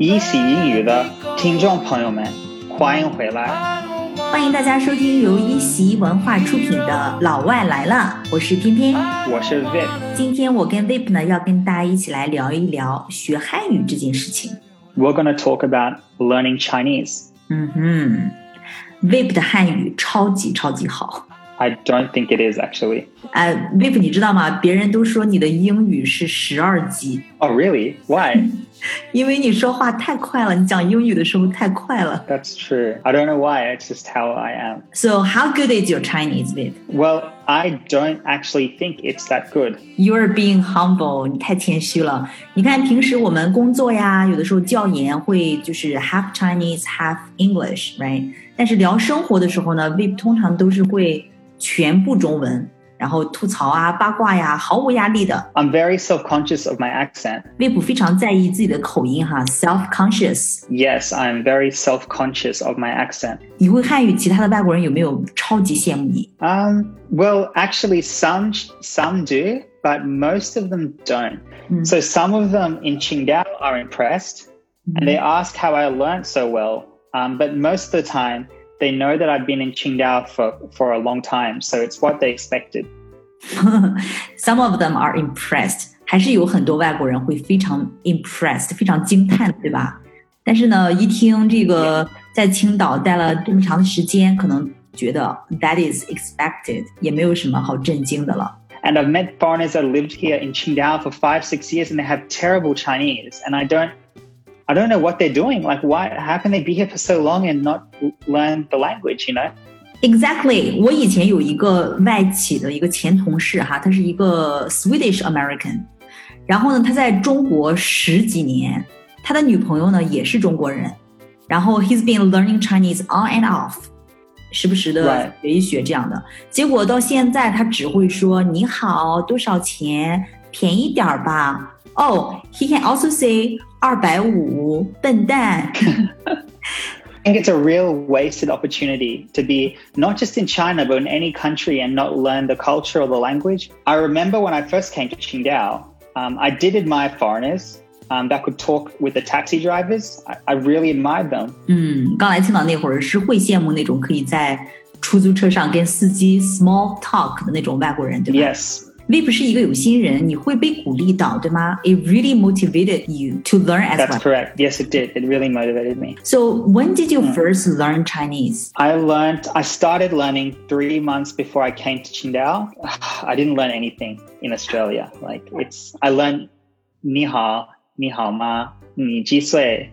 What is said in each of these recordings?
一席英语的听众朋友们，欢迎回来！欢迎大家收听由一席文化出品的《老外来了》，我是偏偏，我是 Vip。今天我跟 Vip 呢要跟大家一起来聊一聊学汉语这件事情。We're gonna talk about learning Chinese. 嗯哼，Vip 的汉语超级超级好。I don't think it is actually. 呃，Vip，你知道吗？别人都说你的英语是十二级。Oh really? Why? 因为你说话太快了，你讲英语的时候太快了。 That's true. I don't know why. It's just how I am. So how good is your Chinese, Vip? Well, I don't actually think it's that good. You're being humble，你太谦虚了。你看平时我们工作呀，有的时候教研会就是 half Chinese, half English，right？但是聊生活的时候呢，Vip 通常都是会 全部中文，然后吐槽啊、八卦呀，毫无压力的。 I'm very self-conscious of my accent. Vip 非常在意自己的口音哈，self-conscious。 Yes, I'm very self-conscious of my accent. 你会汉语，其他的外国人有没有超级羡慕你？ Um, well, actually, some some do, but most of them don't. Mm. So some of them in Qingdao are impressed, and they ask how I learned so well. Um, but most of the time, they know that I've been in Qingdao for for a long time, so it's what they expected. Some of them are impressed，还是有很多外国人会非常 impressed，非常惊叹，对吧？但是呢，一听这个在青岛待了这么长的时间，可能觉得 that is expected，也没有什么好震惊的了。 And I've met foreigners that lived here in Qingdao for five, six years, and they have terrible Chinese, and I don't. I don't know what they're doing. Like, why? How can they be here for so long and not l- learn the language? You know? Exactly，我以前有一个外企的一个前同事哈，他是一个 Swedish American，然后呢，他在中国十几年，他的女朋友呢也是中国人，然后 he's been learning Chinese on and off，时不时的 Right. 学一学这样的，结果到现在他只会说你好，多少钱，便宜点儿吧。 Oh, he can also say 二百五，笨蛋。 I think it's a real wasted opportunity to be not just in China, but in any country and not learn the culture or the language. I remember when I first came to Qingdao, um, I did admire foreigners um, that could talk with the taxi drivers. I, I really admired them. 嗯，刚来青岛那会儿是会羡慕那种可以在出租车上跟司机 small talk 的那种外国人，对吧 Yes. Vip 是一个有心人，你会被鼓励到，对吗？It really motivated you to learn as That's well. correct. Yes, it did. It really motivated me. So when did you first learn Chinese? I learned, I started learning three months before I came to Qingdao. I didn't learn anything in Australia. Like it's, I learned 你好,你好吗,你几岁,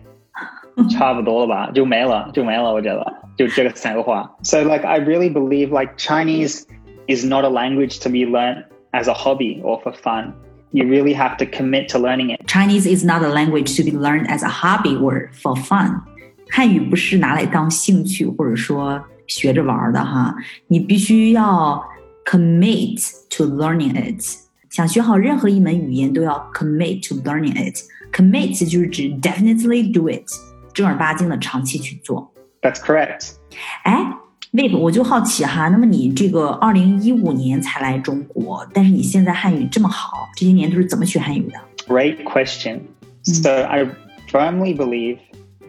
差不多了吧,就没了,就没了,我觉得,就这个三个话. So like, I really believe like Chinese is not a language to be learned as a hobby or for fun. You really have to commit to learning it. Chinese is not a language to be learned as a hobby or for fun. 汉语不是拿来当兴趣或者说学着玩儿的哈，你必须要 commit to learning it。想学好任何一门语言都要 commit to learning it。commit 就是指 definitely do it，正儿八经的长期去做。 That's correct. 哎 Vip，我就好奇哈，那么你这个二零一五年才来中国，但是你现在汉语这么好，这些年都是怎么学汉语的？Great question. Mm. So I firmly believe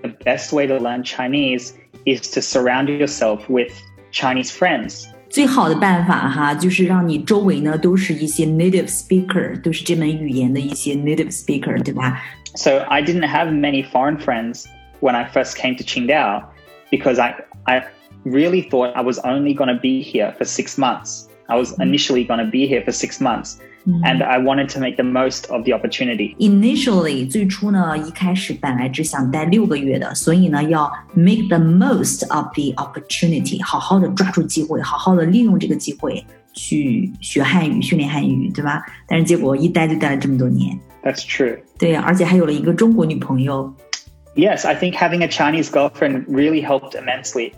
the best way to learn Chinese is to surround yourself with Chinese friends. 最好的办法哈，就是让你周围呢都是一些 native speaker，都是这门语言的一些 native speaker，对吧？So I didn't have many foreign friends when I first came to Qingdao because I I really thought I was only going to be here for six months. I was initially going to be here for six months and I wanted to make the most of the opportunity. Initially，最初呢，一开始本来只想待六个月的，所以呢，要 make the most of the opportunity，好好的抓住机会，好好的利用这个机会去学汉语、训练汉语，对吧？但是结果一待就待了这么多年， That's true. 对，而且还有了一个中国女朋友， Yes, I think having a Chinese girlfriend really helped immensely.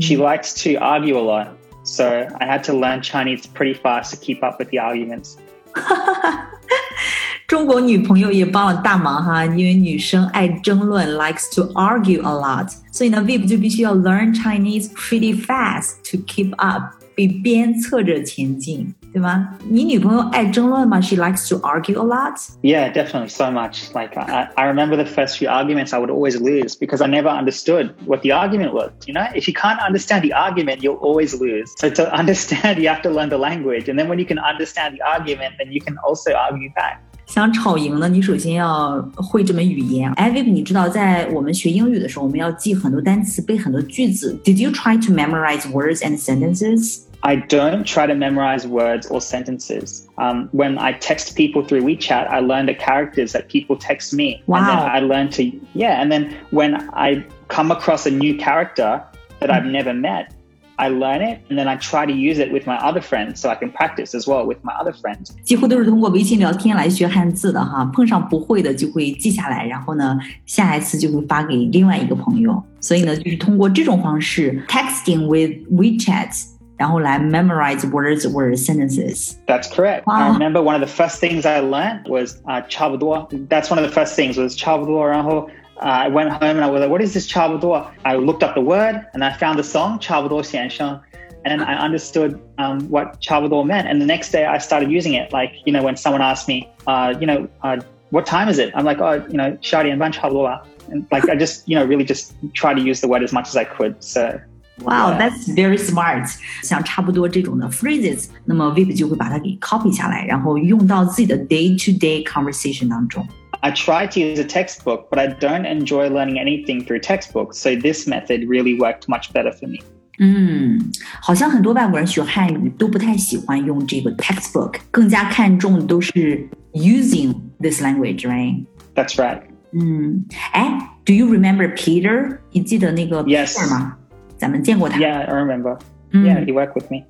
She likes to argue a lot, so I had to learn Chinese pretty fast to keep up with the arguments. 中国女朋友也帮了大忙哈，因为女生爱争论，likes to argue a lot，所以呢，Vip 就必须要 learn Chinese pretty fast to keep up，比鞭策着前进，对 对吗？你女朋友爱争论吗？She likes to argue a lot. Yeah, definitely, so much. Like I, I remember the first few arguments, I would always lose because I never understood what the argument was. You know, if you can't understand the argument, you'll always lose. So to understand, you have to learn the language, and then when you can understand the argument, then you can also argue back. 想吵赢呢，你首先要会这门语言。哎，Vip，你知道，在我们学英语的时候，我们要记很多单词，背很多句子。Did you try to memorize words and sentences? I don't try to memorize words or sentences. Um, when I text people through WeChat, I learn the characters that people text me. Wow. And then I learn to, yeah. And then when I come across a new character that I've never met, I learn it and then I try to use it with my other friends so I can practice as well with my other friends. 几乎都是通过微信聊天来学汉字的哈，碰上不会的就会记下来，然后呢，下一次就会发给另外一个朋友。所以呢，就是通过这种方式，texting with WeChat。 然后来 memorize words or sentences. That's correct. Wow. I remember one of the first things I learned was uh, 差不多. That's one of the first things was 差不多. 然后 uh, I went home and I was like, what is this 差不多? I looked up the word and I found the song 差不多先生 and I understood um, what 差不多 meant. And the next day I started using it. Like, you know, when someone asked me, uh, you know, uh, what time is it? I'm like, oh, you know, 十二点半差不多 And like, I just, you know, really just try to use the word as much as I could. So Wow, that's very smart. 像差不多这种的 phrases，那么 Vip 就会把它给 copy 下来，然后用到自己的 day-to-day conversation 当中。I try to use a textbook, but I don't enjoy learning anything through textbooks. So this method really worked much better for me. 嗯，好像很多外国人学汉语都不太喜欢用这个 textbook，更加看重的都是 using this language, right? That's right. 嗯，哎，Do you remember Peter？你记得那个 Yes. Peter 吗？ 咱们见过他。 Yeah, I remember. 嗯 Yeah, he worked with me.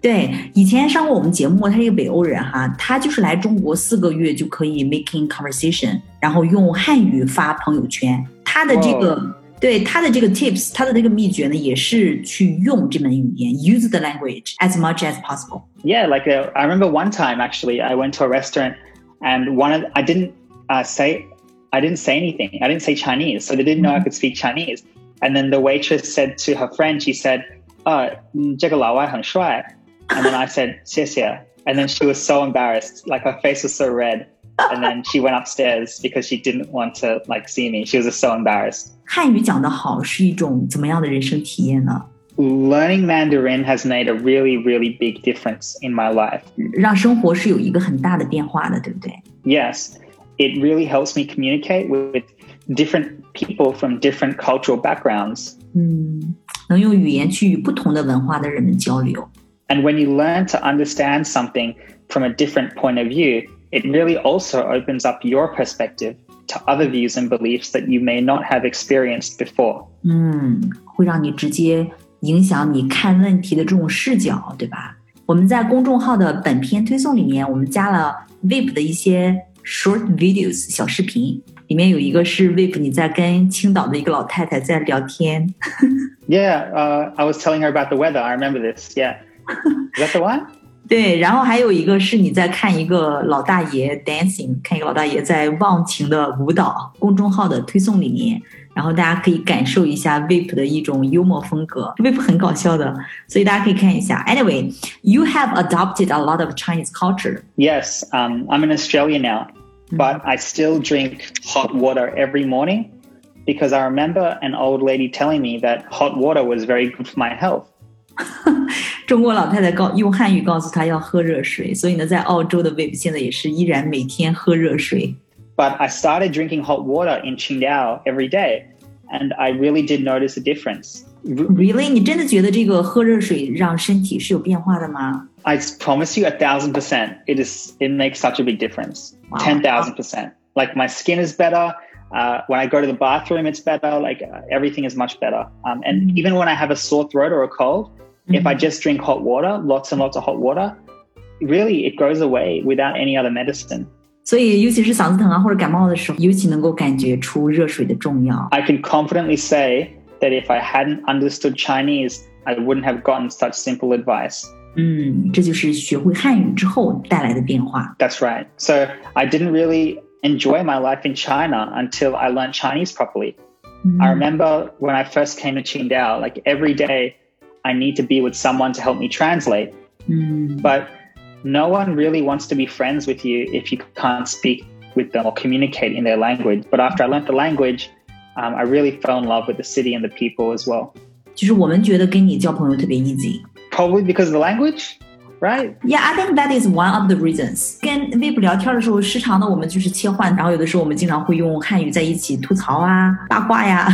对，以前上过我们节目，他是一个北欧人哈，他就是来中国四个月就可以 making conversation，然后用汉语发朋友圈。他的这个对他的这个 tips，他的这个秘诀呢，也是去用这门语言，use the language as much as possible。 Yeah, like uh, I remember one time actually, I went to a restaurant and one of I didn't uh, say I didn't say anything. I didn't say Chinese, so they didn't know I could speak Chinese. And then the waitress said to her friend, she said, "Uh, 这个老外很帅." And then I said, 谢谢. And then she was so embarrassed, like her face was so red. And then she went upstairs because she didn't want to like see me. She was just so embarrassed. 汉语讲得好是一种怎么样的人生体验呢？ Learning Mandarin has made a really, really big difference in my life. 让生活是有一个很大的变化的，对不对？ Yes, it really helps me communicate with different people from different cultural backgrounds. 嗯，能用语言去与不同的文化的人们交流。 And when you learn to understand something from a different point of view, it really also opens up your perspective to other views and beliefs that you may not have experienced before. 嗯，会让你直接影响你看问题的这种视角，对吧？我们在公众号的本篇推送里面，我们加了 Vip 的一些 short videos 小视频， 里面有一个是 Vip 你在跟青岛的一个老太太在聊天， Yeah, uh, I was telling her about the weather. I remember this. Yeah. Is that the one? 对，然后还有一个是你在看一个老大爷 dancing，看一个老大爷在忘情的舞蹈。公众号的推送里面，然后大家可以感受一下 Vip 的一种幽默风格，Vip 很搞笑的，所以大家可以看一下。Anyway，you have adopted a lot of Chinese culture。 Yes, um, I'm in Australia now, but I still drink hot water every morning because I remember an old lady telling me that hot water was very good for my health. 中国老太太告用汉语告诉他要喝热水，所以呢，在澳洲的 Vip 现在也是依然每天喝热水。 But I started drinking hot water in Qingdao every day, and I really did notice a difference. Really，你真的觉得这个喝热水让身体是有变化的吗？ I promise you a thousand percent, it is it makes such a big difference. Wow. Ten thousand percent. Like my skin is better. Uh, when I go to the bathroom, it's better. Like uh, everything is much better. Um, and Mhm. even when I have a sore throat or a cold, if I Mhm. just drink hot water, lots and lots of hot water, really it goes away without any other medicine. 所以，尤其是嗓子疼啊或者感冒的时候，尤其能够感觉出热水的重要。 I can confidently say that if I hadn't understood Chinese, I wouldn't have gotten such simple advice. 嗯，这就是学会汉语之后带来的变化。 That's right. So I didn't really enjoy my life in China until I learned Chinese properly. 嗯 I remember when I first came to Qingdao, like every day I need to be with someone to help me translate. 嗯 But no one really wants to be friends with you if you can't speak with them or communicate in their language. But after I learned the language, um, I really fell in love with the city and the people as well. 就是我们觉得跟你交朋友特别 easy。 Probably because of the language, right? Yeah, I think that is one of the reasons. 跟 Vip 聊天的时候，时常的我们就是切换，然后有的时候我们经常会用汉语在一起吐槽啊、八卦呀。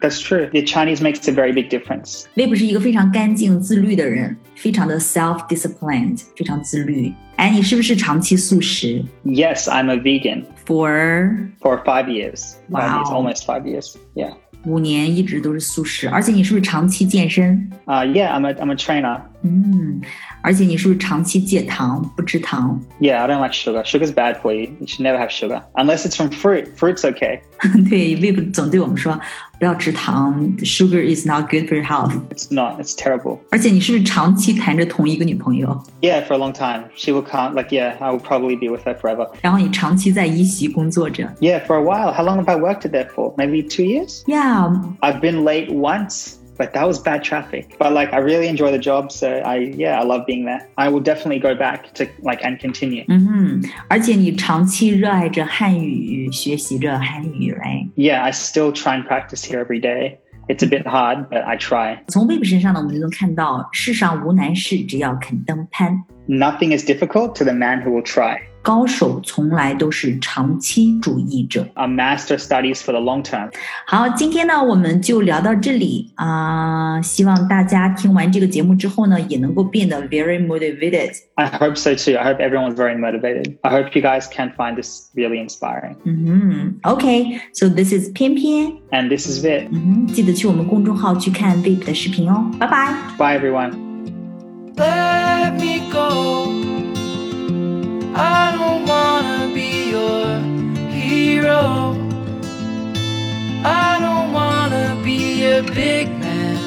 That's true. The Chinese makes a very big difference. Vip 是一个非常干净、自律的人，非常的 self-disciplined，非常自律。哎，你是不是长期素食 Yes, I'm a vegan ？For for five years. Five years, Wow. almost five years. Yeah. 五年一直都是素食而且你是不是长期健身？啊 yeah i'm a i'm a trainer 嗯，而且你是不是长期戒糖，不吃糖？ Yeah, I don't like sugar. Sugar's bad for you. You should never have sugar. Unless it's from fruit. Fruit's okay. 对，Vip 总对我们说不要吃糖，sugar is not good for your health。 It's not. It's terrible. 而且你是不是长期谈着同一个女朋友？ Yeah, for a long time. She will can't, like, yeah, I will probably be with her forever. 然后你长期在一席工作着 Yeah, for a while. How long have I worked there for? Maybe two years? ？Yeah， I've been late once, but that was bad traffic. But like, I really enjoy the job, so I yeah, I love being there. I will definitely go back to like and continue. 嗯哼，而且你长期热爱着汉语，学习着汉语，right？ Yeah, I still try and practice here every day. It's a bit hard, but I try. 从 Vip 身上呢，我们就能看到，世上无难事，只要肯登攀。 Nothing is difficult to the man who will try. 高手从来都是长期主义者。A master studies for the long term。好，今天呢我们就聊到这里啊、呃，希望大家听完这个节目之后呢，也能够变得 very motivated。I hope so too. I hope everyone's very motivated. I hope you guys can find this really inspiring. Mm-hmm. 嗯哼，OK. So this is 翩翩，and this is Vip. 嗯哼，记得去我们公众号去看 mm-hmm. Vip 的视频哦。拜拜。Bye everyone. Let me go. I don't wanna be your hero. I don't wanna be a big man.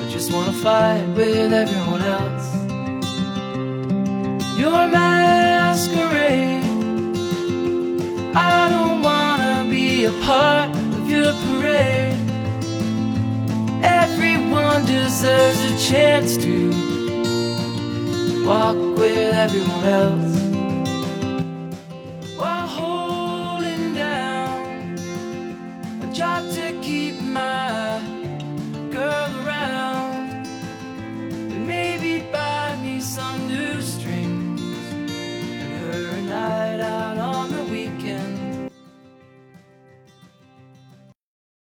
I just wanna fight with everyone else. Your masquerade. I don't wanna be a part of your parade. Everyone deserves a chance to walk with everyone else.